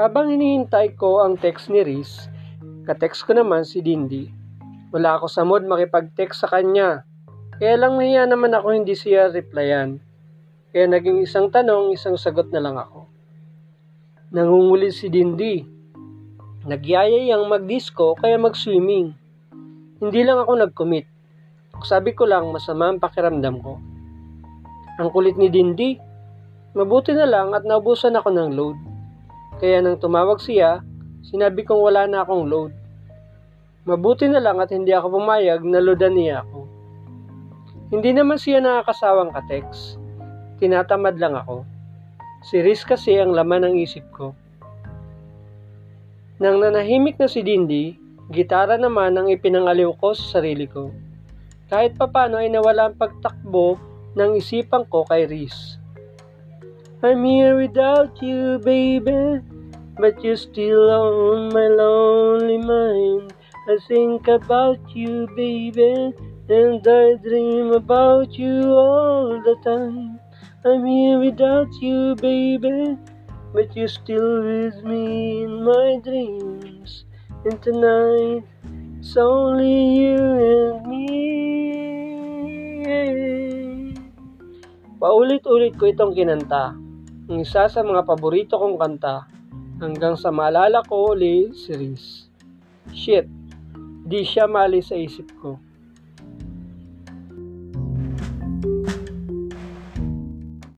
Habang hinihintay ko ang text ni Riz, katext ko naman si Dindy. Wala ako sa mood makipag-text sa kanya. Kaya lang nahiya naman ako hindi siya replyan. Kaya naging isang tanong, isang sagot na lang ako. Nangunguli si Dindy. Nagyayayang mag-disco kaya mag-swimming. Hindi lang ako nag-commit. Sabi ko lang masama ang pakiramdam ko. Ang kulit ni Dindy. Mabuti na lang at naubusan ako ng load. Kaya nang tumawag siya, sinabi kong wala na akong load. Mabuti na lang at hindi ako pumayag na loadan niya ako. Hindi naman siya nakakasawang kateks. Tinatamad lang ako. Si Riz kasi ang laman ng isip ko. Nang nanahimik na si Dindy, gitara naman ang ipinangaliw ko sa sarili ko. Kahit papano ay nawala ang pagtakbo ng isipan ko kay Riz. I'm here without you, baby, but you're still on my lonely mind. I think about you, baby, and I dream about you all the time. I'm here without you, baby, but you're still with me in my dreams. And tonight, it's only you and me. Paulit-ulit ko itong kinanta. Ang isa sa mga paborito kong kanta. Hanggang sa maalala ko uli si Riz. Shit, di siya mali sa isip ko.